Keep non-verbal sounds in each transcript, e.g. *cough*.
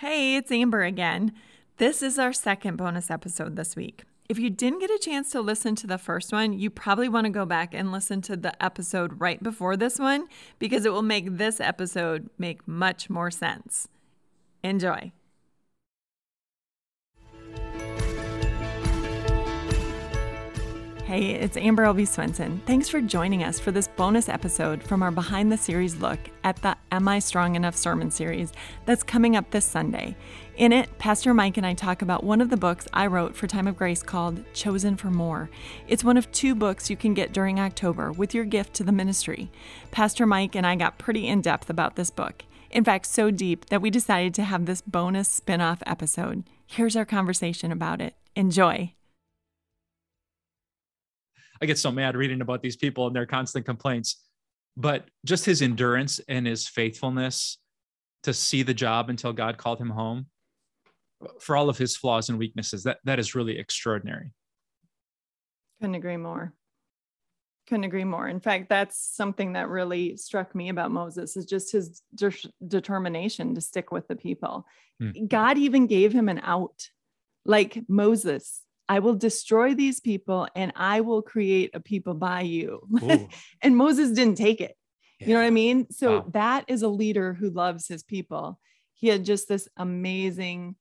Hey, it's Amber again. This is our second bonus episode this week. If you didn't get a chance to listen to the first one, you probably want to go back and listen to the episode right before this one because it will make this episode make much more sense. Enjoy. Hey, it's Amber Albee Swenson. Thanks for joining us for this bonus episode from our behind the series look at the Am I Strong Enough sermon series that's coming up this Sunday. In it, Pastor Mike and I talk about one of the books I wrote for Time of Grace called Chosen for More. It's one of two books you can get during October with your gift to the ministry. Pastor Mike and I got pretty in depth about this book. In fact, so deep that we decided to have this bonus spin off episode. Here's our conversation about it. Enjoy. I get so mad reading about these people and their constant complaints. But just his endurance and his faithfulness to see the job until God called him home, for all of his flaws and weaknesses, that that is really extraordinary. Couldn't agree more. Couldn't agree more. In fact, that's something that really struck me about Moses is just his de- determination to stick with the people. Hmm. God even gave him an out. Like Moses, I will destroy these people and I will create a people by you. *laughs* and Moses didn't take it. Yeah. You know what I mean? So wow. that is a leader who loves his people. He had just this amazing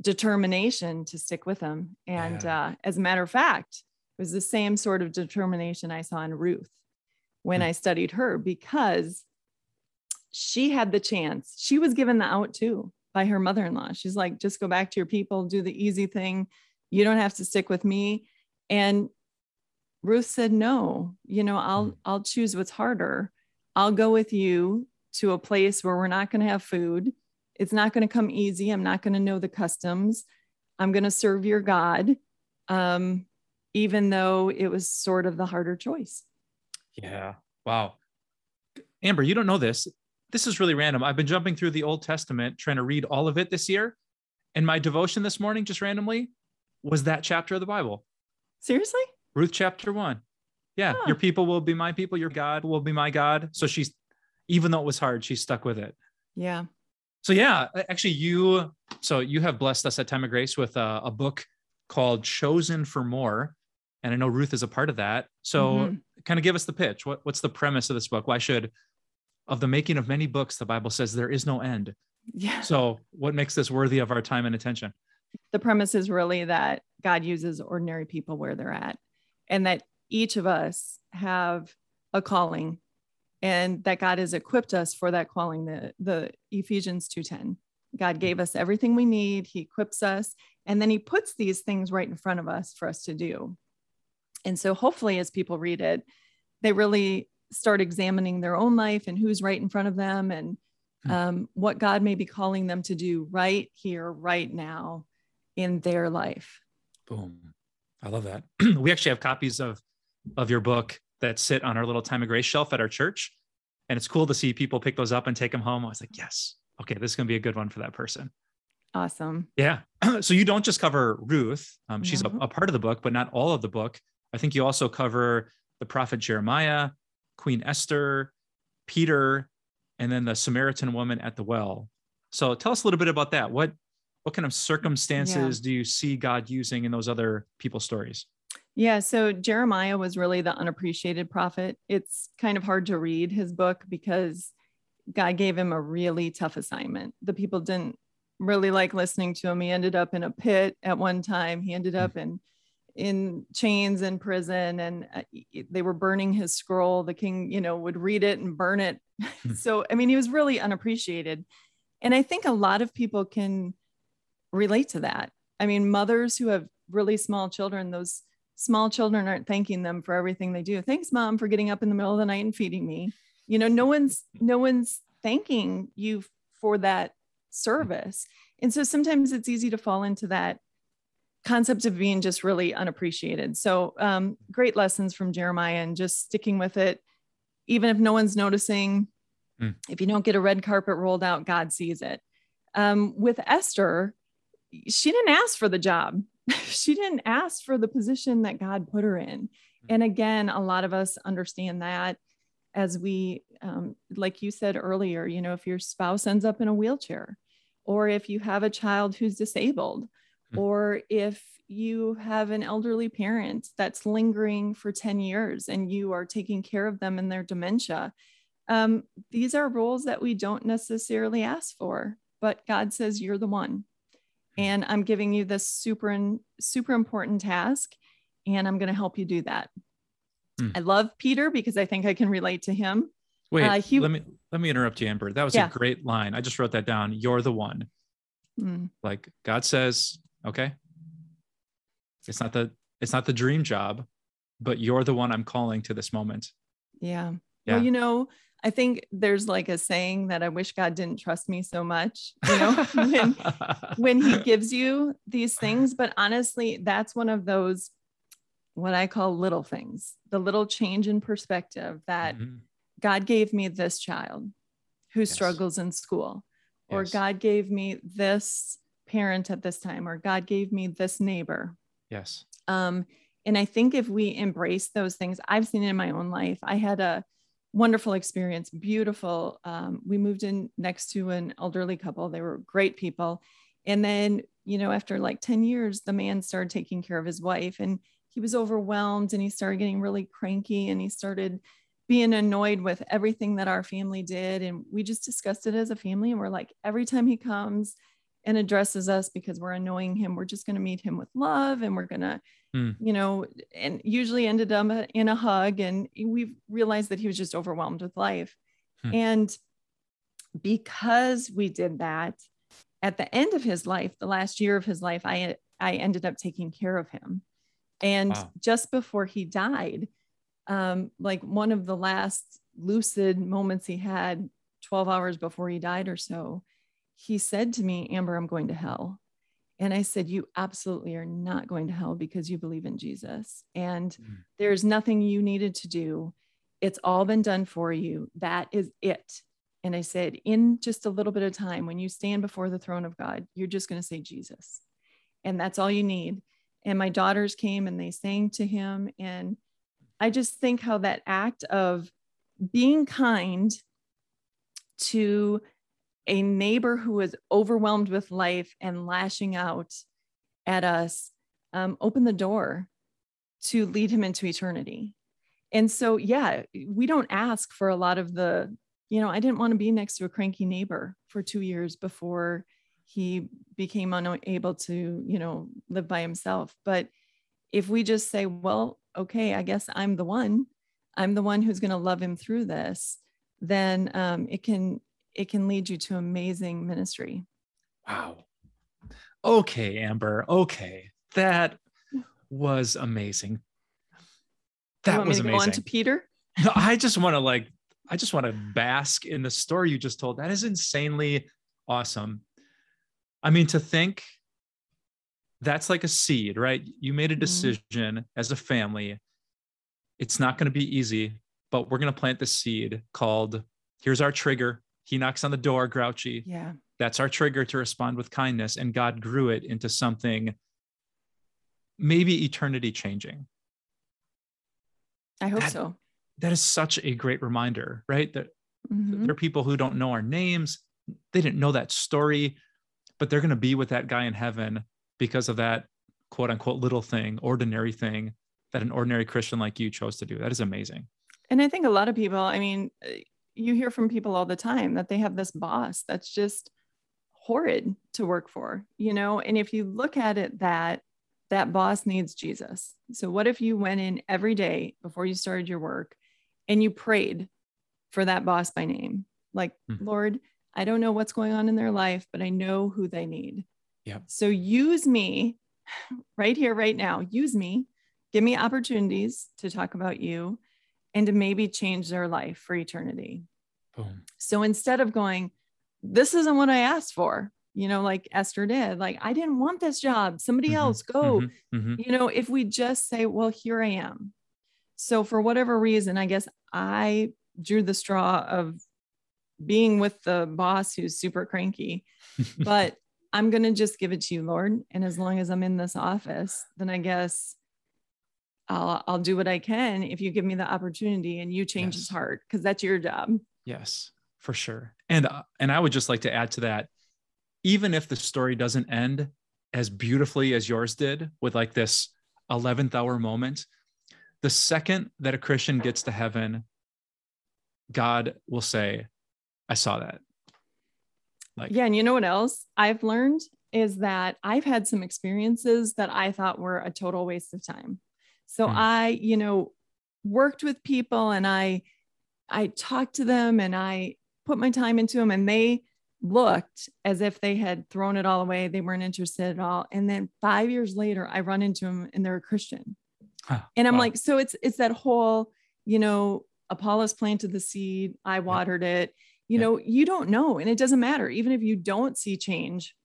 determination to stick with them. And yeah. uh, as a matter of fact, it was the same sort of determination I saw in Ruth when mm. I studied her because she had the chance. She was given the out too by her mother in law. She's like, just go back to your people, do the easy thing, you don't have to stick with me. And ruth said no you know i'll mm. i'll choose what's harder. I'll go with you to a place where we're not going to have food. It's not going to come easy. I'm not going to know the customs. I'm going to serve your god um, even though it was sort of the harder choice. Yeah. Wow. Amber you don't know this. This is really random. I've been jumping through the old testament trying to read all of it this year and my devotion this morning just randomly was that chapter of the Bible. Seriously? Ruth chapter one. Yeah. Huh. Your people will be my people. Your God will be my God. So she's, even though it was hard, she stuck with it. Yeah. So yeah, actually you, so you have blessed us at Time of Grace with a, a book called Chosen for More. And I know Ruth is a part of that. So mm-hmm. kind of give us the pitch. What, what's the premise of this book? Why should, of the making of many books, the Bible says there is no end. Yeah. So what makes this worthy of our time and attention? The premise is really that God uses ordinary people where they're at and that each of us have a calling and that God has equipped us for that calling the the Ephesians 2:10 God gave us everything we need. He equips us and then he puts these things right in front of us for us to do. And so hopefully as people read it they really start examining their own life and who's right in front of them and hmm. um, what God may be calling them to do right here right now in their life. Boom. I love that. *clears throat* we actually have copies of of your book that sit on our little time of grace shelf at our church. And it's cool to see people pick those up and take them home. I was like, yes, okay, this is going to be a good one for that person. Awesome. Yeah. *clears throat* so you don't just cover Ruth, um, she's a, a part of the book, but not all of the book. I think you also cover the prophet Jeremiah, Queen Esther, Peter, and then the Samaritan woman at the well. So tell us a little bit about that. What what kind of circumstances yeah. do you see God using in those other people's stories? Yeah, so Jeremiah was really the unappreciated prophet. It's kind of hard to read his book because God gave him a really tough assignment. The people didn't really like listening to him. He ended up in a pit at one time. He ended up in in chains in prison and uh, they were burning his scroll. The king, you know, would read it and burn it. Hmm. *laughs* so, I mean, he was really unappreciated. And I think a lot of people can relate to that. I mean, mothers who have really small children, those small children aren't thanking them for everything they do. Thanks, mom, for getting up in the middle of the night and feeding me. You know, no one's no one's thanking you for that service. And so sometimes it's easy to fall into that concept of being just really unappreciated. So um, great lessons from Jeremiah and just sticking with it, even if no one's noticing. Mm. If you don't get a red carpet rolled out, God sees it. Um, with Esther, she didn't ask for the job. *laughs* she didn't ask for the position that God put her in. Mm-hmm. And again, a lot of us understand that as we, um, like you said earlier, you know, if your spouse ends up in a wheelchair or if you have a child who's disabled, mm-hmm. or if you have an elderly parent that's lingering for 10 years and you are taking care of them in their dementia. Um, these are roles that we don't necessarily ask for, but God says you're the one. And I'm giving you this super, super important task, and I'm going to help you do that. Mm. I love Peter because I think I can relate to him. Wait, uh, he, let me let me interrupt you, Amber. That was yeah. a great line. I just wrote that down. You're the one. Mm. Like God says, okay, it's not the it's not the dream job, but you're the one I'm calling to this moment. Yeah. yeah. Well, you know, I think there's like a saying that I wish God didn't trust me so much, you know, *laughs* when, *laughs* when he gives you these things. But honestly, that's one of those what I call little things, the little change in perspective that mm-hmm. God gave me this child who yes. struggles in school, or yes. God gave me this parent at this time, or God gave me this neighbor Yes. Um, and I think if we embrace those things, I've seen it in my own life. I had a wonderful experience, beautiful. Um, we moved in next to an elderly couple. They were great people. And then, you know, after like 10 years, the man started taking care of his wife and he was overwhelmed and he started getting really cranky and he started being annoyed with everything that our family did. And we just discussed it as a family. And we're like, every time he comes, and addresses us because we're annoying him, we're just going to meet him with love and we're going to, mm. you know, and usually ended up in a hug. And we realized that he was just overwhelmed with life. Mm. And because we did that, at the end of his life, the last year of his life, I, I ended up taking care of him. And wow. just before he died, um, like one of the last lucid moments he had 12 hours before he died or so, he said to me, Amber, I'm going to hell. And I said, You absolutely are not going to hell because you believe in Jesus. And mm. there's nothing you needed to do. It's all been done for you. That is it. And I said, In just a little bit of time, when you stand before the throne of God, you're just going to say Jesus. And that's all you need. And my daughters came and they sang to him. And I just think how that act of being kind to a neighbor who was overwhelmed with life and lashing out at us um, opened the door to lead him into eternity. And so, yeah, we don't ask for a lot of the, you know, I didn't want to be next to a cranky neighbor for two years before he became unable to, you know, live by himself. But if we just say, well, okay, I guess I'm the one, I'm the one who's going to love him through this, then um, it can it can lead you to amazing ministry. Wow. Okay, Amber. Okay. That was amazing. That was amazing. on to Peter? I just want to like, I just want to bask in the story you just told. That is insanely awesome. I mean, to think that's like a seed, right? You made a mm-hmm. decision mm-hmm. as a family. It's not going to be easy, but we're going to plant the seed called here's our trigger he knocks on the door, grouchy. Yeah. That's our trigger to respond with kindness. And God grew it into something maybe eternity changing. I hope that, so. That is such a great reminder, right? That mm-hmm. there are people who don't know our names, they didn't know that story, but they're going to be with that guy in heaven because of that quote unquote little thing, ordinary thing that an ordinary Christian like you chose to do. That is amazing. And I think a lot of people, I mean, you hear from people all the time that they have this boss that's just horrid to work for, you know? And if you look at it that that boss needs Jesus. So what if you went in every day before you started your work and you prayed for that boss by name? Like, mm-hmm. Lord, I don't know what's going on in their life, but I know who they need. Yeah. So use me *sighs* right here, right now. Use me. Give me opportunities to talk about you and to maybe change their life for eternity. Boom. So instead of going, this isn't what I asked for, you know, like Esther did, like, I didn't want this job, somebody mm-hmm, else go, mm-hmm, mm-hmm. you know, if we just say, well, here I am. So for whatever reason, I guess I drew the straw of being with the boss who's super cranky, *laughs* but I'm going to just give it to you, Lord. And as long as I'm in this office, then I guess I'll I'll do what I can if you give me the opportunity and you change yes. his heart because that's your job. Yes, for sure. And uh, and I would just like to add to that even if the story doesn't end as beautifully as yours did with like this 11th hour moment, the second that a Christian gets to heaven, God will say, I saw that. Like, yeah. And you know what else I've learned is that I've had some experiences that I thought were a total waste of time. So hmm. I, you know, worked with people and I, I talked to them and I put my time into them and they looked as if they had thrown it all away. They weren't interested at all. And then five years later, I run into them and they're a Christian. Huh, and I'm wow. like, so it's it's that whole, you know, Apollos planted the seed, I watered yeah. it. You yeah. know, you don't know, and it doesn't matter. Even if you don't see change,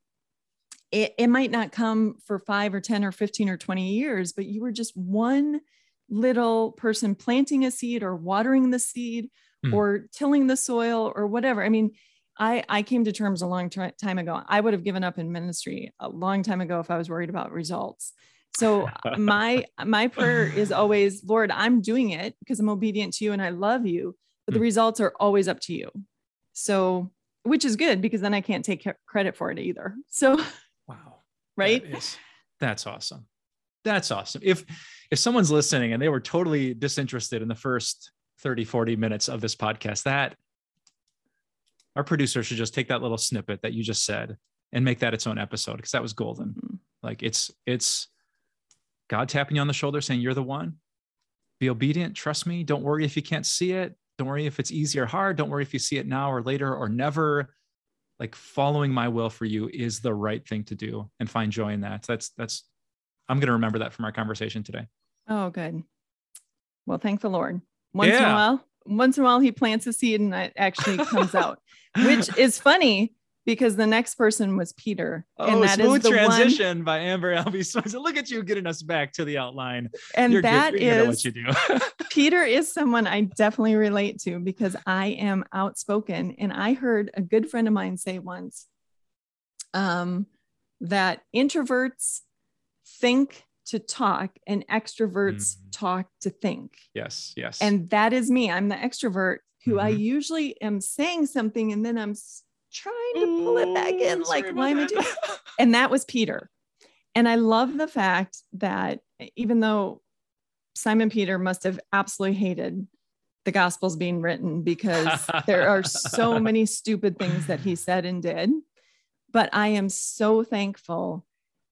it, it might not come for five or 10 or 15 or 20 years, but you were just one little person planting a seed or watering the seed mm. or tilling the soil or whatever. I mean, I, I came to terms a long t- time ago. I would have given up in ministry a long time ago if I was worried about results. So *laughs* my my prayer is always, Lord, I'm doing it because I'm obedient to you and I love you, but the mm. results are always up to you. So, which is good because then I can't take credit for it either. So, *laughs* wow, right? That is, that's awesome. That's awesome. If if someone's listening and they were totally disinterested in the first 30 40 minutes of this podcast, that our producer should just take that little snippet that you just said and make that its own episode because that was golden. Mm-hmm. Like it's it's God tapping you on the shoulder saying you're the one. Be obedient, trust me. Don't worry if you can't see it. Don't worry if it's easy or hard. Don't worry if you see it now or later or never. Like following my will for you is the right thing to do and find joy in that. That's that's I'm going to remember that from our conversation today. Oh, good. Well, thank the Lord. Once yeah. in a while, once in a while he plants a seed and it actually comes out, which is funny because the next person was Peter. Oh, and that smooth is the transition one... by Amber Albee Swenson. Look at you getting us back to the outline. And You're that is what you do. *laughs* Peter is someone I definitely relate to because I am outspoken. And I heard a good friend of mine say once um, that introverts think to talk and extroverts mm. talk to think. Yes, yes. And that is me. I'm the extrovert who mm-hmm. I usually am saying something and then I'm trying to pull it back in like Lyman did. *laughs* *laughs* and that was Peter. And I love the fact that even though Simon Peter must have absolutely hated the gospels being written because there are so *laughs* many stupid things that he said and did. But I am so thankful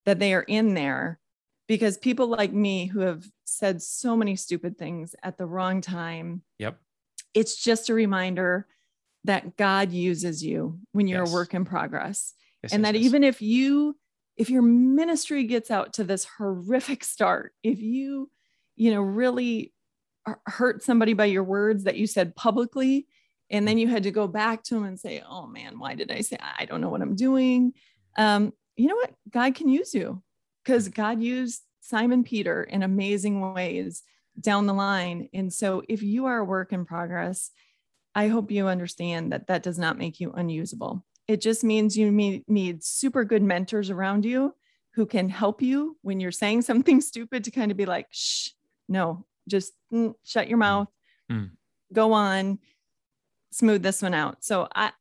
that they are in there because people like me who have said so many stupid things at the wrong time. Yep. It's just a reminder that God uses you when you're yes. a work in progress. Yes, and yes, that even if you if your ministry gets out to this horrific start, if you you know really hurt somebody by your words that you said publicly and then you had to go back to them and say, "Oh man, why did I say I don't know what I'm doing?" Um, you know what? God can use you because God used Simon Peter in amazing ways down the line. And so if you are a work in progress, I hope you understand that that does not make you unusable. It just means you need super good mentors around you who can help you when you're saying *laughs* something stupid to kind of be like, shh, no, just mm, shut your mouth, mm. go on, smooth this one out. So I,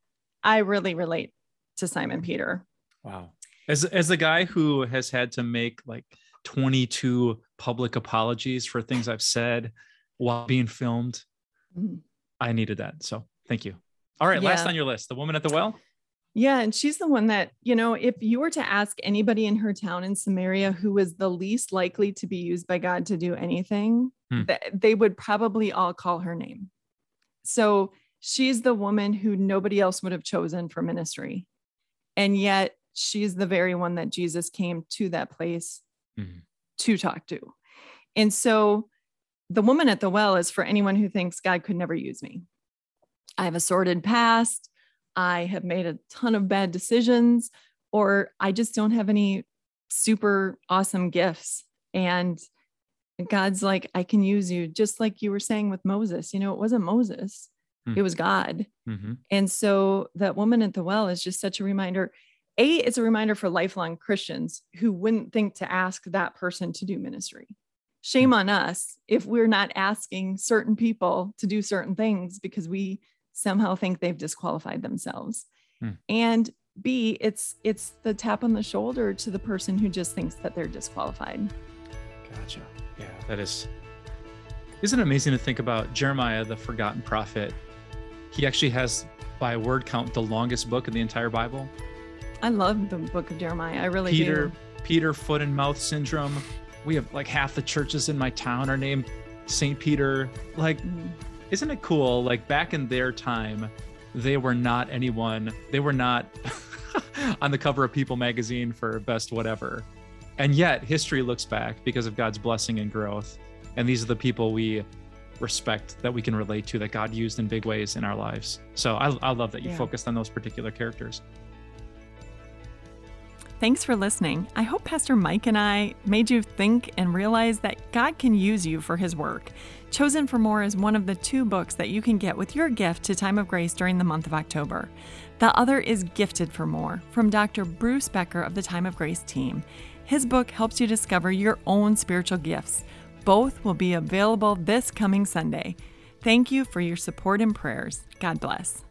I really relate to Simon Peter. Wow. As, as the guy who has had to make like 22 public apologies for things I've said while being filmed, mm. I needed that. So thank you. All right, yeah. last on your list, the woman at the well. Yeah, and she's the one that, you know, if you were to ask anybody in her town in Samaria who was the least likely to be used by God to do anything, hmm. they would probably all call her name. So she's the woman who nobody else would have chosen for ministry. And yet she's the very one that Jesus came to that place mm-hmm. to talk to. And so the woman at the well is for anyone who thinks God could never use me. I have a sordid past. I have made a ton of bad decisions, or I just don't have any super awesome gifts. And God's like, I can use you, just like you were saying with Moses. You know, it wasn't Moses, mm-hmm. it was God. Mm-hmm. And so that woman at the well is just such a reminder. A, it's a reminder for lifelong Christians who wouldn't think to ask that person to do ministry shame on us if we're not asking certain people to do certain things because we somehow think they've disqualified themselves. Hmm. And B, it's it's the tap on the shoulder to the person who just thinks that they're disqualified. Gotcha. Yeah, that is isn't it amazing to think about Jeremiah, the forgotten prophet? He actually has, by word count, the longest book in the entire Bible. I love the book of Jeremiah. I really Peter, do. Peter foot and mouth syndrome. We have like half the churches in my town are named St. Peter. Like, isn't it cool? Like back in their time, they were not anyone, they were not *laughs* on the cover of People magazine for best whatever. And yet history looks back because of God's blessing and growth. And these are the people we respect that we can relate to that God used in big ways in our lives. So I, I love that you yeah. focused on those particular characters. Thanks for listening. I hope Pastor Mike and I made you think and realize that God can use you for his work. Chosen for More is one of the two books that you can get with your gift to Time of Grace during the month of October. The other is Gifted for More from Dr. Bruce Becker of the Time of Grace team. His book helps you discover your own spiritual gifts. Both will be available this coming Sunday. Thank you for your support and prayers. God bless.